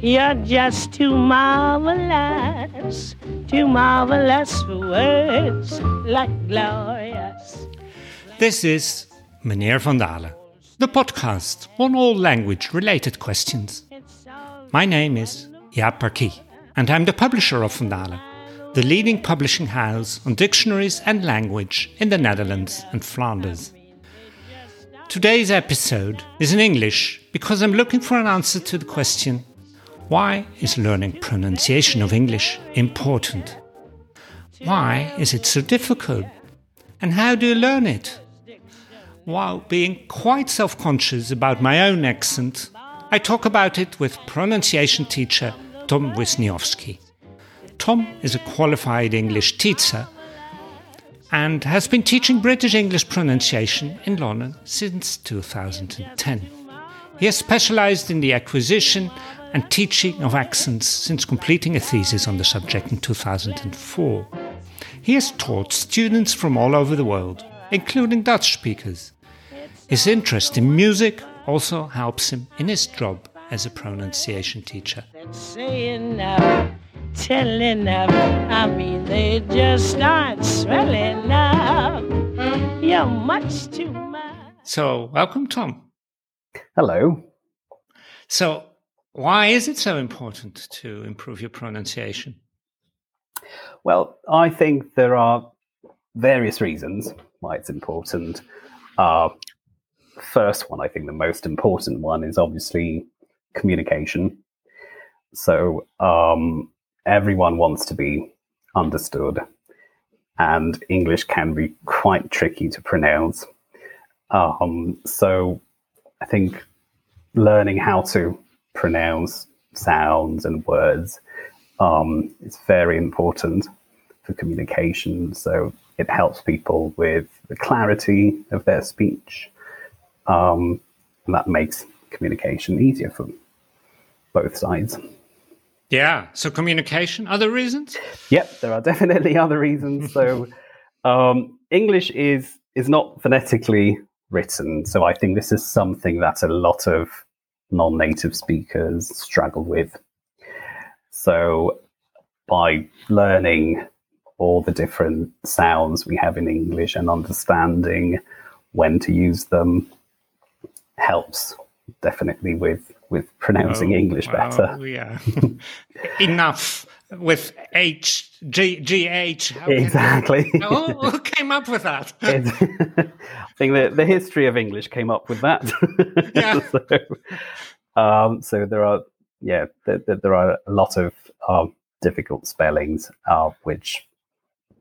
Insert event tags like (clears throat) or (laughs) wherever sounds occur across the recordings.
You're just too marvelous, too marvelous for words like glorious. This is Meneer Van Dale, the podcast on all language related questions. My name is Jaap Parqui, and I'm the publisher of Van Dale, the leading publishing house on dictionaries and language in the Netherlands and Flanders. Today's episode is in English because I'm looking for an answer to the question why is learning pronunciation of English important? Why is it so difficult? And how do you learn it? While being quite self conscious about my own accent, I talk about it with pronunciation teacher Tom Wisniewski. Tom is a qualified English teacher and has been teaching British English pronunciation in London since 2010. He has specialized in the acquisition and teaching of accents since completing a thesis on the subject in 2004. He has taught students from all over the world, including Dutch speakers. His interest in music also helps him in his job as a pronunciation teacher. Telling now, I mean, they just aren't swelling now. You're much too much. So, welcome, Tom. Hello. So, why is it so important to improve your pronunciation? Well, I think there are various reasons why it's important. Uh, first one, I think the most important one is obviously communication. So um, everyone wants to be understood, and English can be quite tricky to pronounce. Um, so I think learning how to pronounce sounds and words um, is very important for communication. So it helps people with the clarity of their speech. Um, and that makes communication easier for both sides. Yeah. So communication. Other reasons? Yep, there are (laughs) definitely other reasons. so um, English is is not phonetically written. So I think this is something that a lot of non-native speakers struggle with. So by learning all the different sounds we have in English and understanding when to use them helps definitely with with pronouncing Oh, English better. Oh, yeah. (laughs) Enough with H, G. How can- Exactly. (laughs) Oh, who came up with that? (laughs) I think the, the history of English came up with that. (laughs) Yeah. so, um, so there are, yeah, there, there- there are a lot of um, difficult spellings, uh, which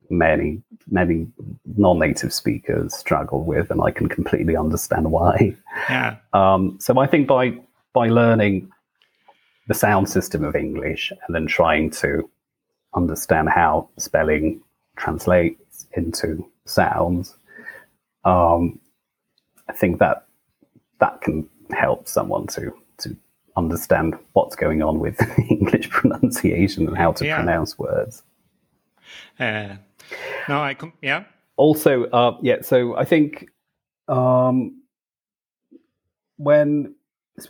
many many non-native speakers struggle with, and I can completely understand why. Yeah. Um, so I think by by learning the sound system of English and then trying to understand how spelling translates into sounds, um, I think that that can help someone to to understand what's going on with (laughs) English pronunciation and how to Yeah. pronounce words. Uh, no, I com- yeah. also uh yeah so i think um when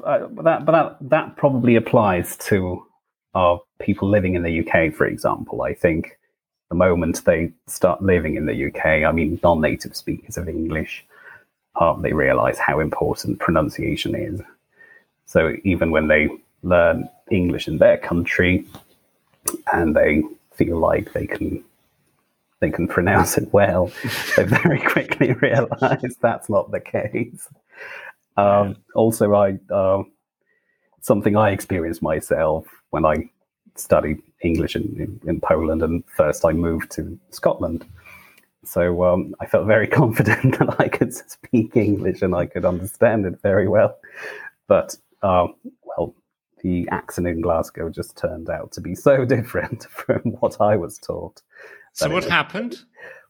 uh, that but that that probably applies to uh people living in the uk for example i think the moment they start living in the uk i mean non-native speakers of english they realize how important pronunciation is so even when they learn english in their country and they feel like they can they can pronounce it well, they very (laughs) quickly realize that's not the case. Um, also, I uh, something I experienced myself when I studied English in, in, Poland, and first I moved to Scotland. So um, I felt very (laughs) confident that I could speak English and I could understand it very well. But uh, well, the accent in Glasgow just turned out to be so (laughs) different from what I was taught. So it what happened?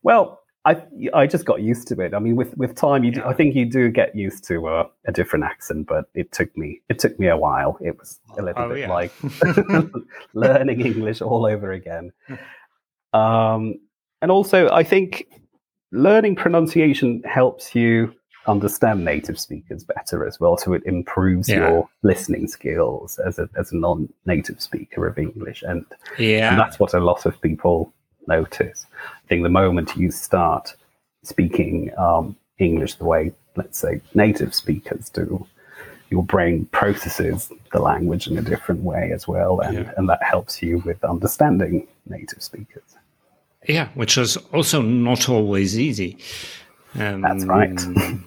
Well, I I just got used to it. I mean, with with time, you do, I think you do get used to uh, a different accent, but it took me it took me a while. It was a little Oh, bit yeah. like (laughs) (laughs) learning English all over again. Um, and also, I think learning pronunciation helps you understand native speakers better as well. So it improves Yeah. your listening skills as a as a non-native speaker of English, and Yeah. and that's what a lot of people notice. I think the moment you start speaking um, English the way, let's say, native speakers do, your brain processes the language in a different way as well, and, Yeah. and that helps you with understanding native speakers. Yeah, which is also not always easy. Um, That's right.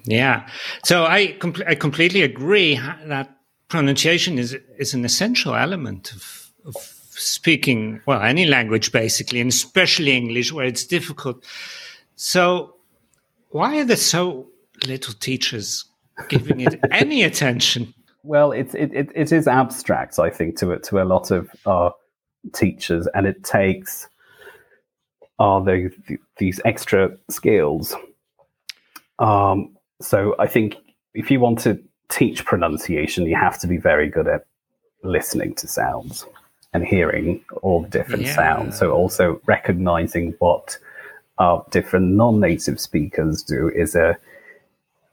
yeah. So I com- I completely agree that pronunciation is is an essential element of, of speaking well any language basically, and especially English where it's difficult. So why are there so little teachers giving it (laughs) any attention? Well, it's it, it, it is abstract, I think, to to a lot of our teachers, and it takes are the, the these extra skills. Um, so I think if you want to teach pronunciation, you have to be very good at listening to sounds and hearing all the different Yeah. sounds. So also recognizing what our different non-native speakers do is a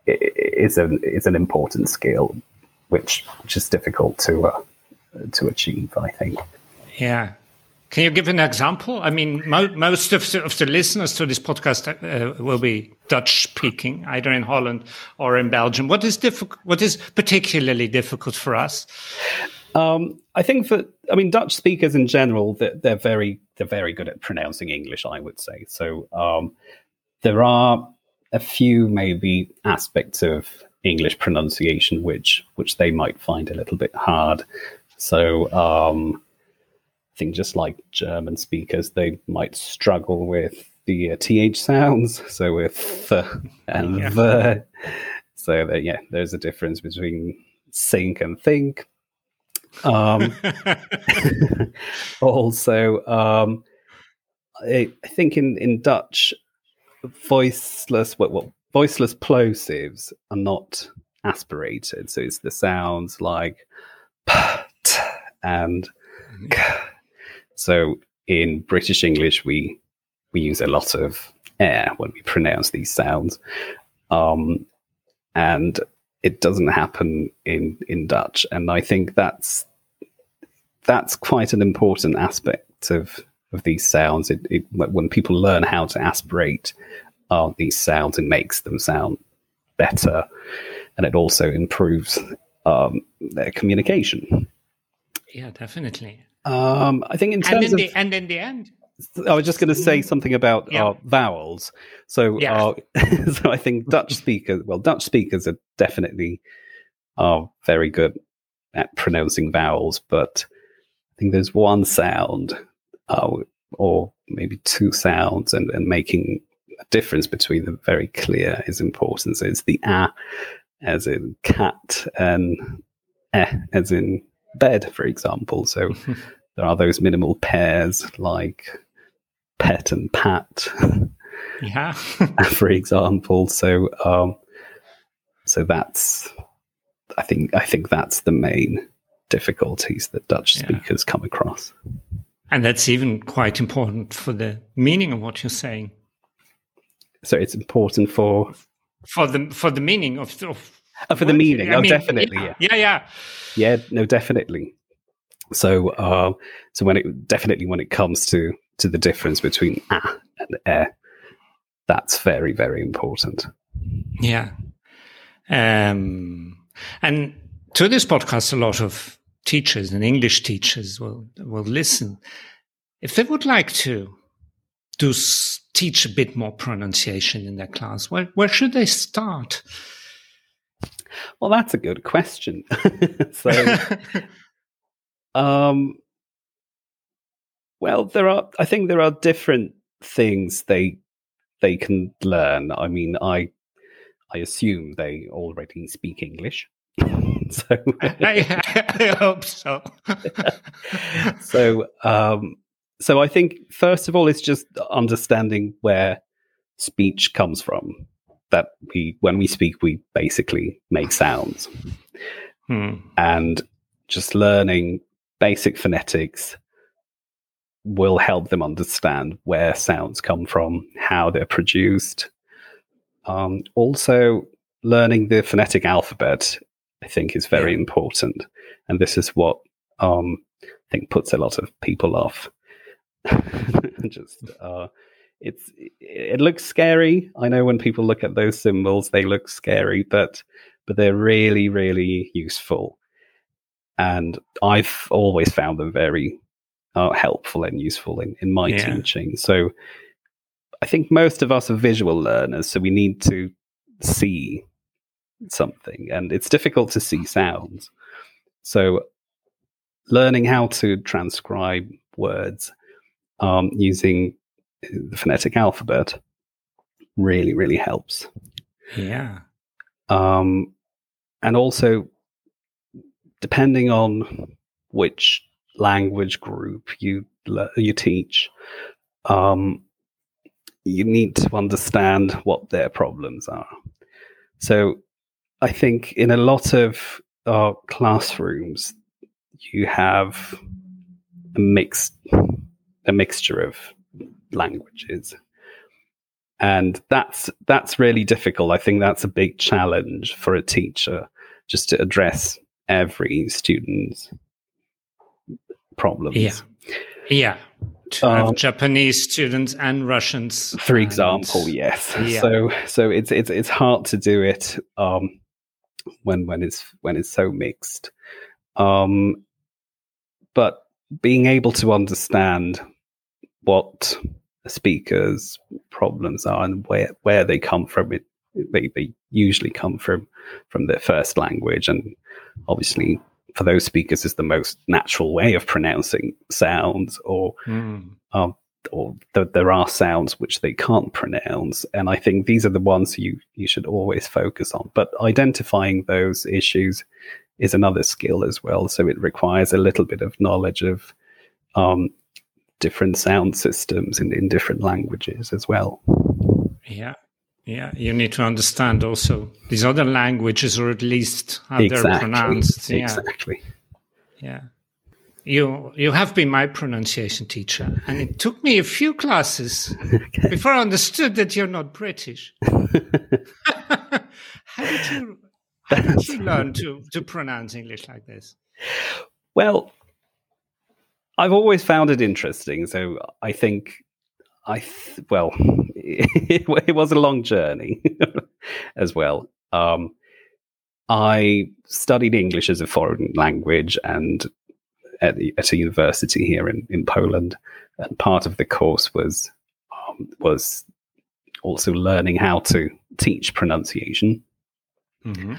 is an is an important skill, which which is difficult to uh, to achieve. I think. Yeah. Can you give an example? I mean, mo- most of the, of the listeners to this podcast uh, will be Dutch speaking, either in Holland or in Belgium. What is difficult? What is particularly difficult for us? Um, I think that I mean Dutch speakers in general they're, they're very they're very good at pronouncing English. I would say so. Um, there are a few maybe aspects of English pronunciation which which they might find a little bit hard. So um, I think just like German speakers, they might struggle with the uh, th sounds. (laughs) So with th and Yeah. the. So that, yeah, there's a difference between sink and think. Um, (laughs) also, um, I, I think in, in Dutch, voiceless well, well, voiceless plosives are not aspirated. So it's the sounds like p, t, and k. So in British English, we we use a lot of air when we pronounce these sounds, um, and it doesn't happen in in Dutch. And I think that's that's quite an important aspect of of these sounds. It, it when people learn how to aspirate uh, these sounds, it makes them sound better, and it also improves um, their communication. Yeah, definitely. Um, I think in And terms in of the and in the end, I was just going to say something about Yeah. uh, vowels. So, Yeah. uh, (laughs) so I think Dutch speakers, well, Dutch speakers are definitely are very good at pronouncing vowels, but I think there's one sound, uh, or maybe two sounds, and, and making a difference between them very clear is important. So it's the a, as in cat, and eh, as in bed, for example. So (laughs) there are those minimal pairs like pet and pat, yeah, (laughs) for example. So, um, so that's, I think, I think that's the main difficulties that Dutch Yeah. speakers come across. and that's even quite important for the meaning of what you're saying. So it's important for For the for the meaning of, of uh, for the meaning. I oh, mean, definitely, yeah. yeah, yeah, yeah. yeah, no, definitely. So, uh, so when it definitely when it comes to to the difference between ah and air, that's very very important. Yeah. Um, and to this podcast, a lot of teachers and English teachers will will listen. If they would like to do s- teach a bit more pronunciation in their class, where where should they start? Well, that's a good question. (laughs) so, (laughs) um, well, there are. I think there are different things they they can learn. I mean, I I assume they already speak English. (laughs) so, (laughs) I, I hope so. (laughs) so, um, so I think first of all, it's just understanding where speech comes from. That we, when we speak, we basically make sounds. Hmm. and just learning basic phonetics will help them understand where sounds come from, how they're produced. Um, also, learning the phonetic alphabet, I think, is very Yeah. important, and this is what um, I think puts a lot of people off. (laughs) Just uh, it's it looks scary. I know when people look at those symbols, they look scary, but but they're really really useful, and I've always found them very uh, helpful and useful in in my Yeah. teaching. So I think most of us are visual learners, so we need to see something, and it's difficult to see sounds. So, learning how to transcribe words um, using the phonetic alphabet really, really helps. Yeah. Um, and also, depending on which language group you you teach, um, you need to understand what their problems are. So, I think in a lot of uh, classrooms, you have a mixed a mixture of languages and that's that's really difficult i think that's a big challenge for a teacher just to address every student's problems Yeah. Yeah. Um, Japanese students and Russians. for and- example yes Yeah. so so it's it's it's hard to do it um when when it's when it's so mixed um but being able to understand what a speaker's problems are and where where they come from it they, they usually come from from their first language and obviously for those speakers is the most natural way of pronouncing sounds or Mm. um, or th- there are sounds which they can't pronounce, and I think these are the ones you you should always focus on. But identifying those issues is another skill as well. So it requires a little bit of knowledge of um, different sound systems in, in different languages as well. Yeah. Yeah. You need to understand also these other languages, or at least how they're pronounced. Yeah. Exactly. Yeah. You you have been my pronunciation teacher, and it took me a few classes (laughs) before I understood that you're not British. (laughs) how did you how did you learn (laughs) to, to pronounce English like this? Well, I've always found it interesting. So I think I th- well, (laughs) it, it was a long journey (laughs) as well. Um, I studied English as a foreign language and at, the, at a university here in, in Poland, and part of the course was um, was also learning how to teach pronunciation Mm-hmm.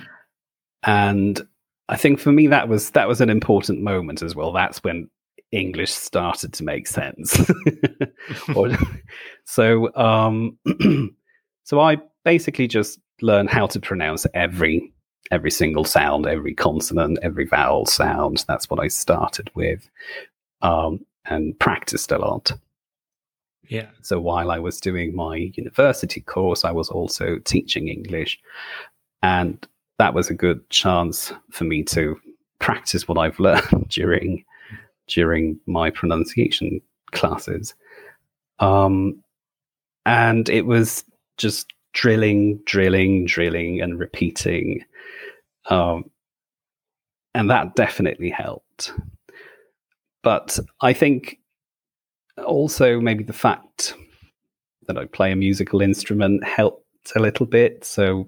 and I think for me that was that was an important moment as well. That's when English started to make sense. (laughs) Or- so um, (clears throat) so I basically just learned how to pronounce every every single sound, every consonant, every vowel sound. That's what I started with, um, and practiced a lot. Yeah. So while I was doing my university course, I was also teaching English. And that was a good chance for me to practice what I've (laughs) learned during during my pronunciation classes. Um, and it was just drilling, drilling, drilling, and repeating. Um, and that definitely helped. But I think also maybe the fact that I play a musical instrument helped a little bit. So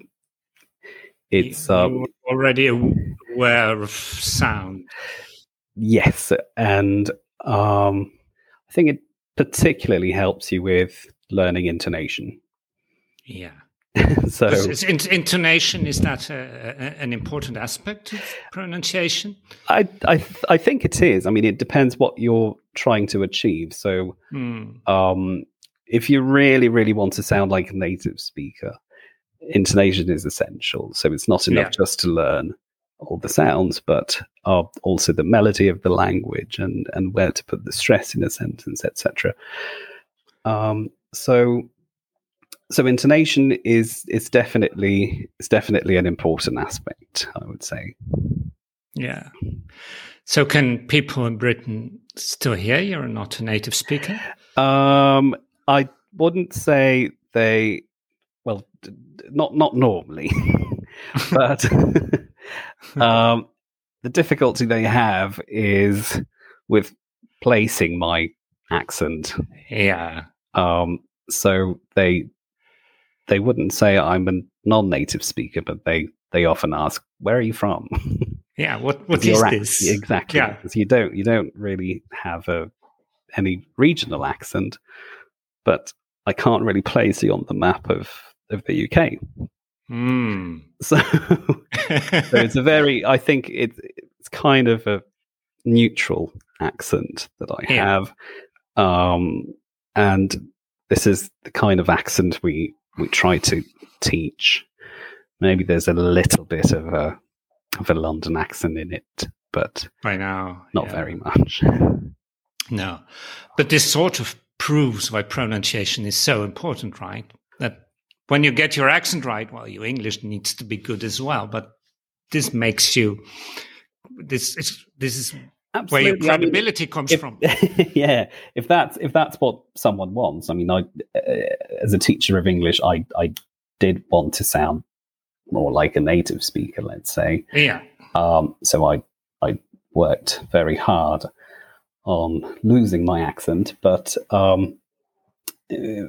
it's um, you were already aware of sound. Yes, and um, I think it particularly helps you with learning intonation. Yeah. (laughs) so Is, is intonation is that a, a, an important aspect of pronunciation? I I I think it is. I mean, it depends what you're trying to achieve. So Hmm. um, if you really really want to sound like a native speaker, intonation is essential. So it's not enough Yeah. just to learn all the sounds, but uh, also the melody of the language and and where to put the stress in a sentence, etc. Um, so so intonation is is definitely is definitely an important aspect. I would say. Yeah. So can people in Britain still hear you're not a native speaker? Um, I wouldn't say they. Well, not not normally. (laughs) but (laughs) (laughs) um, the difficulty they have is with placing my accent. Yeah. Um, so they they wouldn't say I'm a non-native speaker, but they they often ask, "Where are you from?" (laughs) Yeah. What what is ac- this? exactly? Yeah. Because you don't you don't really have a any regional accent, but I can't really place you on the map of of the UK. Hmm. (laughs) So, so it's a very I think it, it's kind of a neutral accent that I Yeah. have, um, and this is the kind of accent we we try to teach. Maybe there's a little bit of a of a London accent in it, but By now. not yeah. very much. (laughs) No. But this sort of proves why pronunciation is so important, right? That when you get your accent right, well, your English needs to be good as well. But this makes you this is this is where your Absolutely. I mean, credibility comes if, from. (laughs) yeah, if that's if that's what someone wants, I mean, I uh, as a teacher of English, I I did want to sound more like a native speaker, let's say. Yeah. Um, so I I worked very hard on losing my accent, but um, uh,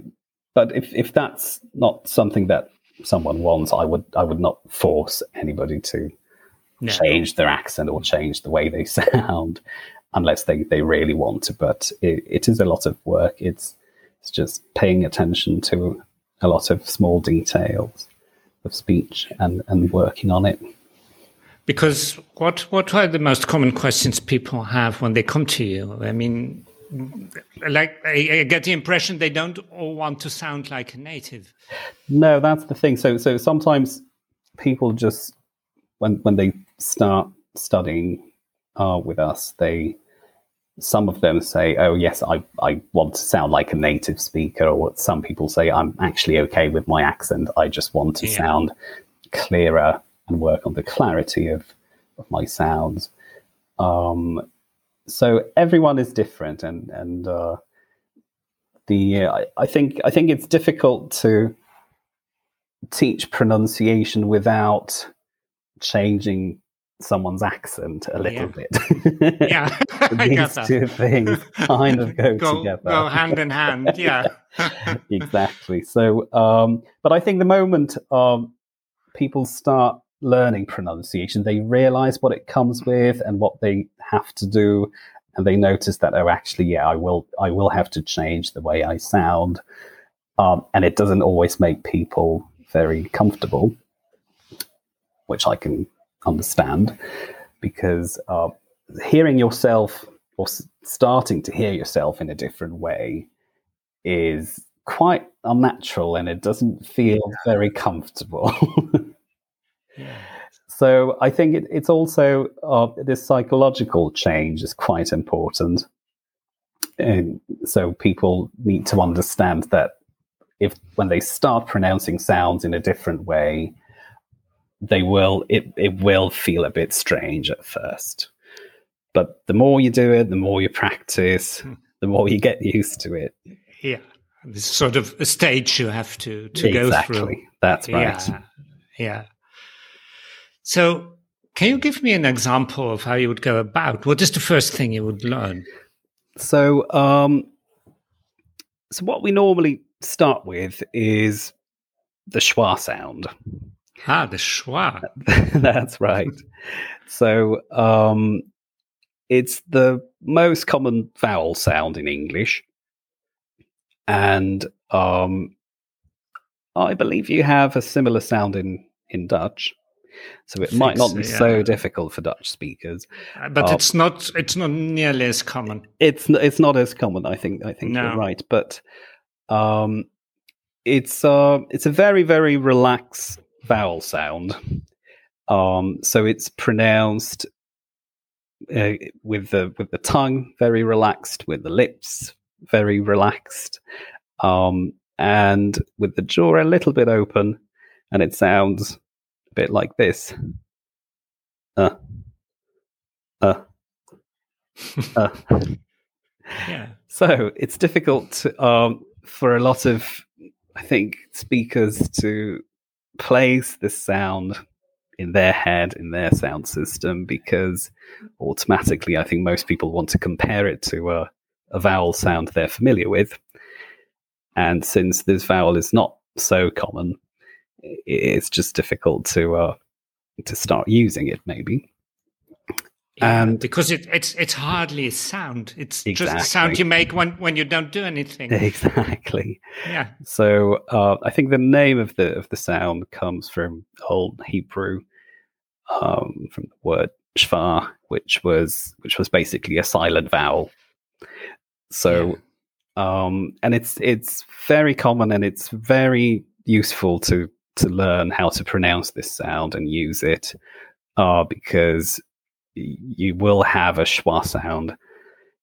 but if if that's not something that someone wants, I would I would not force anybody to No. change their accent or change the way they (laughs) sound unless they, they really want to. But it, it is a lot of work. It's it's just paying attention to a lot of small details of speech and, and working on it. Because what what are the most common questions people have when they come to you? I mean, like I, get the impression they don't all want to sound like a native. No, that's the thing. So so sometimes people just when when they start studying uh, with us, they some of them say, "Oh yes, I I want to sound like a native speaker," or some people say, "I'm actually okay with my accent. I just want to Yeah. sound clearer and work on the clarity of of my sounds." Um, so everyone is different, and and uh, the uh, I, I think I think it's difficult to teach pronunciation without changing someone's accent a little bit. Yeah, (laughs) (laughs) I These two things kind of go, (laughs) go, together. go hand in hand. Yeah. exactly. So, um, but I think the moment um, people start learning pronunciation, they realize what it comes with and what they have to do, and they notice that oh, actually, yeah, I will, I will have to change the way I sound, um, and it doesn't always make people very comfortable, which I can understand because uh, hearing yourself or s- starting to hear yourself in a different way is quite unnatural and it doesn't feel very comfortable. (laughs) So I think it, it's also uh, this psychological change is quite important. And so people need to understand that if when they start pronouncing sounds in a different way, they will it, it will feel a bit strange at first. But the more you do it, the more you practice, the more you get used to it. Yeah. This sort of a stage you have to, to go through. That's right. Yeah. Yeah. So, can you give me an example of how you would go about? What is the first thing you would learn? So, um, so what we normally start with is the schwa sound. Ah, the schwa. (laughs) That's right. So, um, it's the most common vowel sound in English, and um, I believe you have a similar sound in in Dutch. So it might not be yeah. so difficult for Dutch speakers. Uh, But Oh. it's not it's not nearly as common. it's it's not as common. I think I think No. you're right, but um, it's uh, it's a very very relaxed vowel sound. Um, so it's pronounced uh, with the with the tongue very relaxed, with the lips very relaxed, um, and with the jaw a little bit open, and it sounds a bit like this. Uh, uh, uh. (laughs) Yeah. So it's difficult to, um, for a lot of, I think, speakers to place this sound in their head, in their sound system, because automatically I think most people want to compare it to a, a vowel sound they're familiar with. And since this vowel is not so common, it's just difficult to uh, to start using it, maybe. Yeah, and because it, it's it's hardly a sound. It's exactly. just a sound you make when, when you don't do anything. (laughs) Exactly. Yeah. So uh, I think the name of the of the sound comes from Old Hebrew, um, from the word shva, which was which was basically a silent vowel. So, yeah. um, and it's it's very common and it's very useful to to learn how to pronounce this sound and use it, are because you will have a schwa sound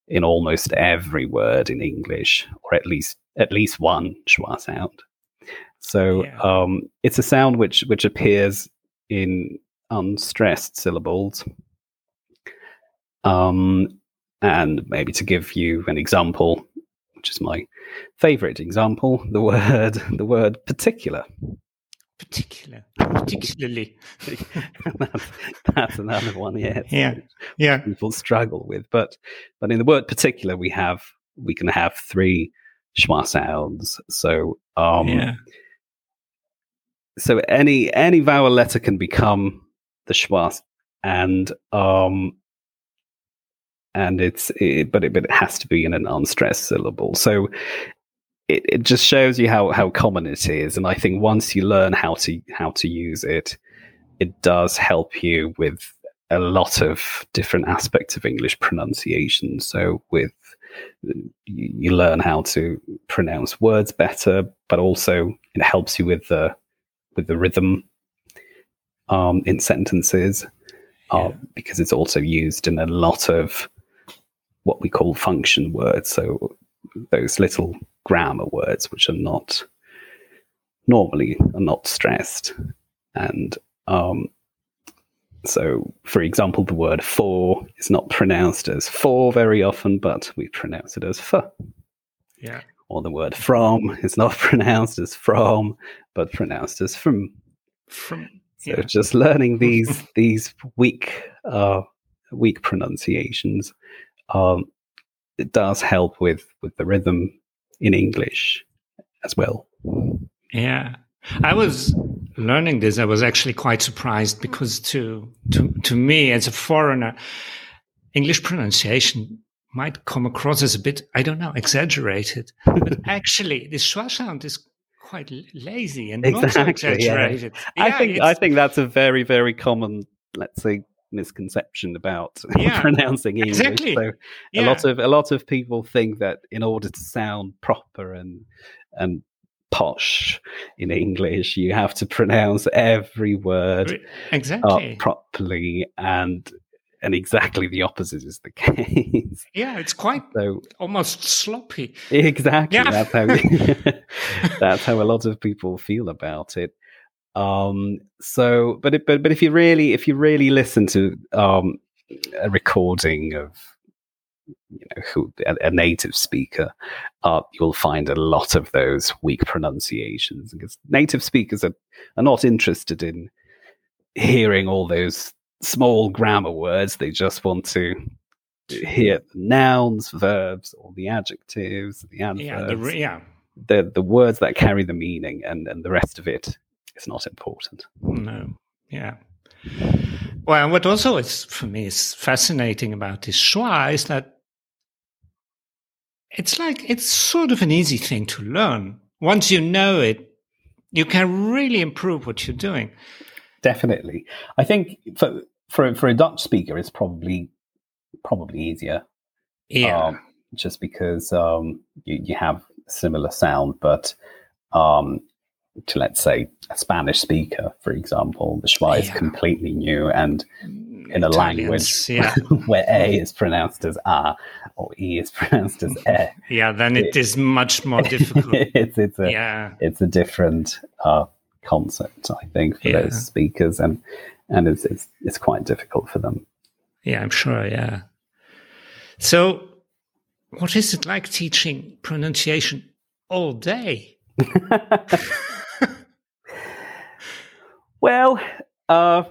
in almost every word in English, or at least at least one schwa sound. So yeah. um, it's a sound which which appears in unstressed syllables. Um, and maybe to give you an example, which is my favorite example, the (laughs) word the word particular particular, particularly. that's, that's, another one, yeah. Yeah, yeah. People struggle with, but but in the word particular, we have we can have three schwa sounds. So um, yeah. So any any vowel letter can become the schwa, and um, and it's it, but it but it has to be in an unstressed syllable. So it, it just shows you how, how common it is. And I think once you learn how to how to use it, it does help you with a lot of different aspects of English pronunciation. So with you learn how to pronounce words better, but also it helps you with the with the rhythm um, in sentences uh, because it's also used in a lot of what we call function words. So those little grammar words which are not normally are not stressed. And um, so for example the word for is not pronounced as for very often but we pronounce it as for. Yeah. Or the word from is not (laughs) pronounced as from but pronounced as from. From so yeah. just learning (laughs) these these weak uh weak pronunciations um it does help with with the rhythm in English as well. Yeah. I was learning this. I was actually quite surprised because to to to me as a foreigner, English pronunciation might come across as a bit, I don't know, exaggerated. but (laughs) actually, the schwa sound is quite lazy and exactly, not exaggerated. Yeah. I think I think that's a very very common, let's say, misconception about (laughs) yeah, pronouncing English. Exactly. So yeah. a lot of a lot of people think that in order to sound proper and and posh in English, you have to pronounce every word exactly properly and and exactly the opposite is the (laughs) case. Yeah, it's quite so, almost sloppy. Exactly. Yeah. That's how (laughs) that's how a lot of people feel about it. Um, so, but it, but but if you really if you really listen to um, a recording of you know who a, a native speaker, uh, you'll find a lot of those weak pronunciations because native speakers are, are not interested in hearing all those small grammar words. They just want to hear the nouns, verbs, or the adjectives, the adverbs. Yeah, the, yeah. The, the words that carry the meaning and, and the rest of it is not important. No, yeah. Well, what also is for me is fascinating about this schwa is that it's like it's sort of an easy thing to learn. Once you know it, you can really improve what you're doing. Definitely, I think for for for a Dutch speaker, it's probably probably easier. Yeah, um, just because um, you you have similar sound, but um, to let's say a Spanish speaker, for example, the schwa is completely new and in a language yeah. (laughs) where A is pronounced as A or E is pronounced as E. (laughs) Yeah, then it, it is much more difficult. (laughs) it's, it's a yeah. it's a different uh, concept, I think, for yeah. those speakers, and and it's, it's it's quite difficult for them. Yeah, I'm sure. Yeah. So, what is it like teaching pronunciation all day? Well, uh,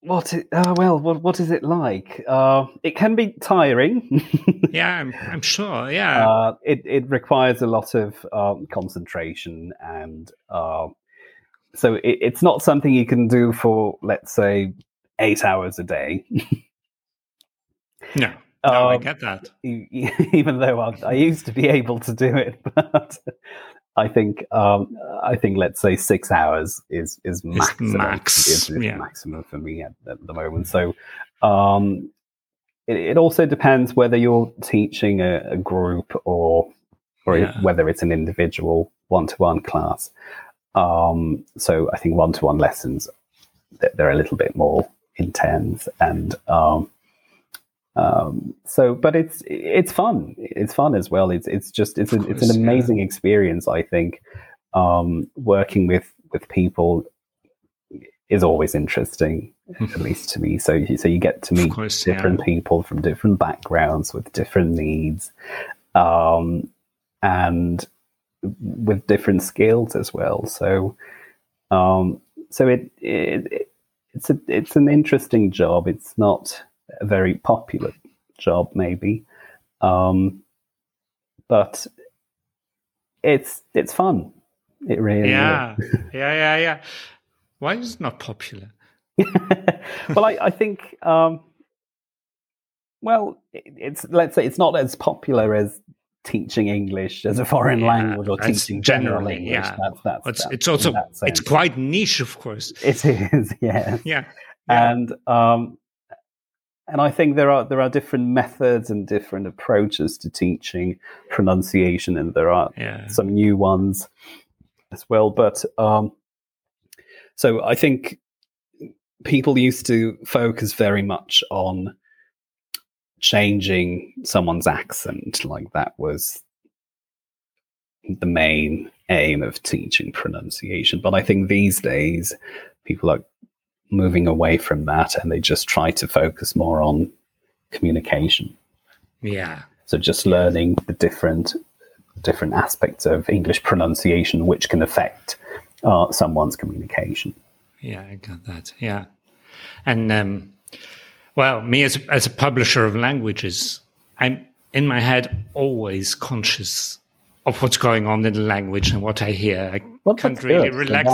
what? It, uh, well, what what is it like? Uh, it can be tiring. (laughs) yeah, I'm, I'm sure. Yeah, uh, it it requires a lot of um, concentration, and uh, so it, it's not something you can do for, let's say, eight hours a day. no, no, um, I get that. (laughs) Even though I, I, used to be able to do it, (laughs) but I think um, I think let's say six hours is is maximum. max, is, is yeah. maximum for me at, at the moment. So um, it, it, also depends whether you're teaching a, a group or or yeah. whether it's an individual one to one class. Um, so I think one to one lessons they're a little bit more intense and um, um, so, but it's it's fun. It's fun as well. It's it's just it's course, it's an amazing yeah. experience. I think um, working with with people is always interesting, at mm-hmm. least to me. So so you get to meet course, different yeah. people from different backgrounds with different needs, um, and with different skills as well. So um, so it, it, it it's a it's an interesting job. It's not a very popular job, maybe. Um, but it's it's fun. It really yeah. (laughs) yeah, yeah, yeah. Why is it not popular? (laughs) well, I, I think um, well, it's let's say it's not as popular as teaching English as a foreign yeah, language or teaching general English. Yeah. That's, that's, it's, that's, it's also it's quite niche, of course. It is, (laughs) yeah, yeah, yeah. and um, and I think there are there are different methods and different approaches to teaching pronunciation, and there are yeah. some new ones as well. But um, so I think people used to focus very much on changing someone's accent, like that was the main aim of teaching pronunciation. But I think these days people are moving away from that and they just try to focus more on communication. Yeah. So just learning the different different aspects of English pronunciation which can affect uh, someone's communication. Yeah, I got that. Yeah. And um, well, me as as a publisher of languages, I'm in my head always conscious of what's going on in the language and what I hear. I well, can't really relax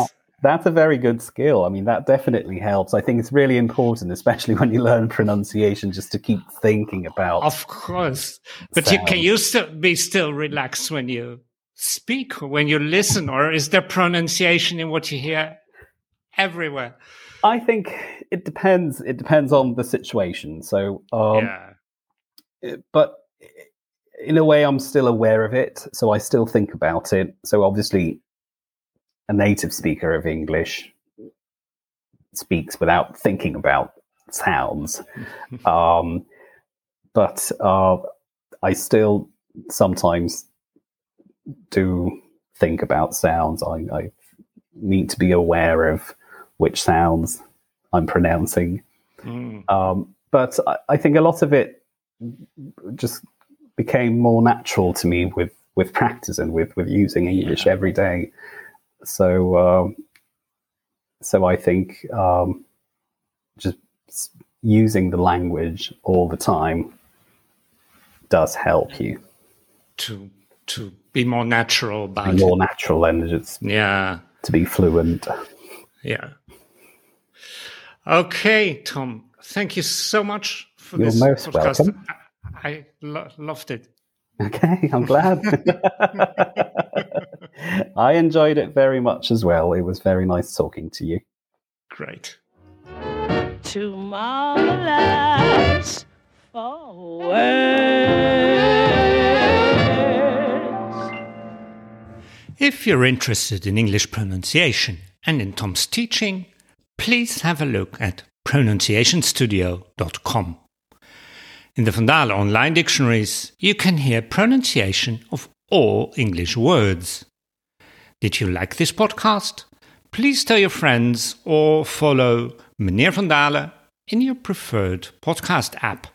that's a very good skill. I mean, that definitely helps. I think it's really important, especially (laughs) when you learn pronunciation, just to keep thinking about. Of course, but you, can you still be still relaxed when you speak, when you listen, or is there pronunciation in what you hear everywhere? I think it depends. It depends on the situation. So, um, yeah. but in a way, I'm still aware of it, so I still think about it. So obviously, a native speaker of English speaks without thinking about sounds. (laughs) um, but uh, I still sometimes do think about sounds. I, I, need to be aware of which sounds I'm pronouncing. Mm. Um, but I, I, think a lot of it just became more natural to me with, with practice and with, with using English yeah. every day. So, um, so I think um, just using the language all the time does help you to to be more natural about be more it. natural and just yeah to be fluent. Yeah. Okay, Tom. Thank you so much for You're this most podcast. welcome. I, I lo- loved it. Okay, I'm glad. (laughs) I enjoyed it very much as well. It was very nice talking to you. Great. To marvelous If you're interested in English pronunciation and in Tom's teaching, please have a look at pronunciationstudio.com. In the Van Dale online dictionaries, you can hear pronunciation of all English words. Did you like this podcast? Please tell your friends or follow Meneer Van Dale in your preferred podcast app.